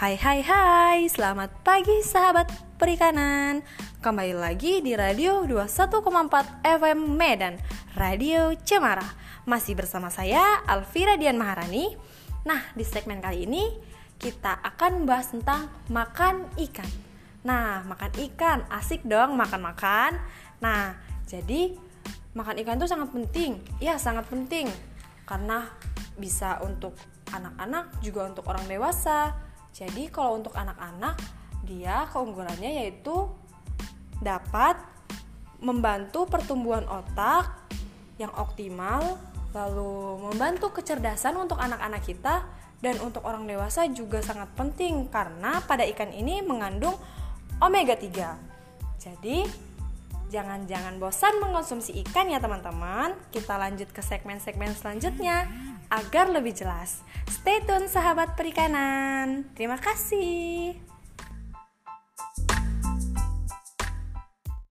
Hai hai hai, selamat pagi sahabat perikanan. Kembali lagi di Radio 21,4 FM Medan Radio Cemara. Masih bersama saya Alvira Dian Maharani. Nah di segmen kali ini kita akan membahas tentang makan ikan. Nah makan ikan, asik dong makan-makan. Nah jadi makan ikan itu sangat penting. Ya sangat penting. Karena bisa untuk anak-anak juga untuk orang dewasa. Jadi kalau untuk anak-anak dia keunggulannya yaitu dapat membantu pertumbuhan otak yang optimal, lalu membantu kecerdasan untuk anak-anak kita dan untuk orang dewasa juga sangat penting karena pada ikan ini mengandung omega 3. Jadi jangan-jangan bosan mengkonsumsi ikan ya teman-teman. Kita lanjut ke segmen-segmen selanjutnya agar lebih jelas. Stay tune sahabat perikanan. Terima kasih.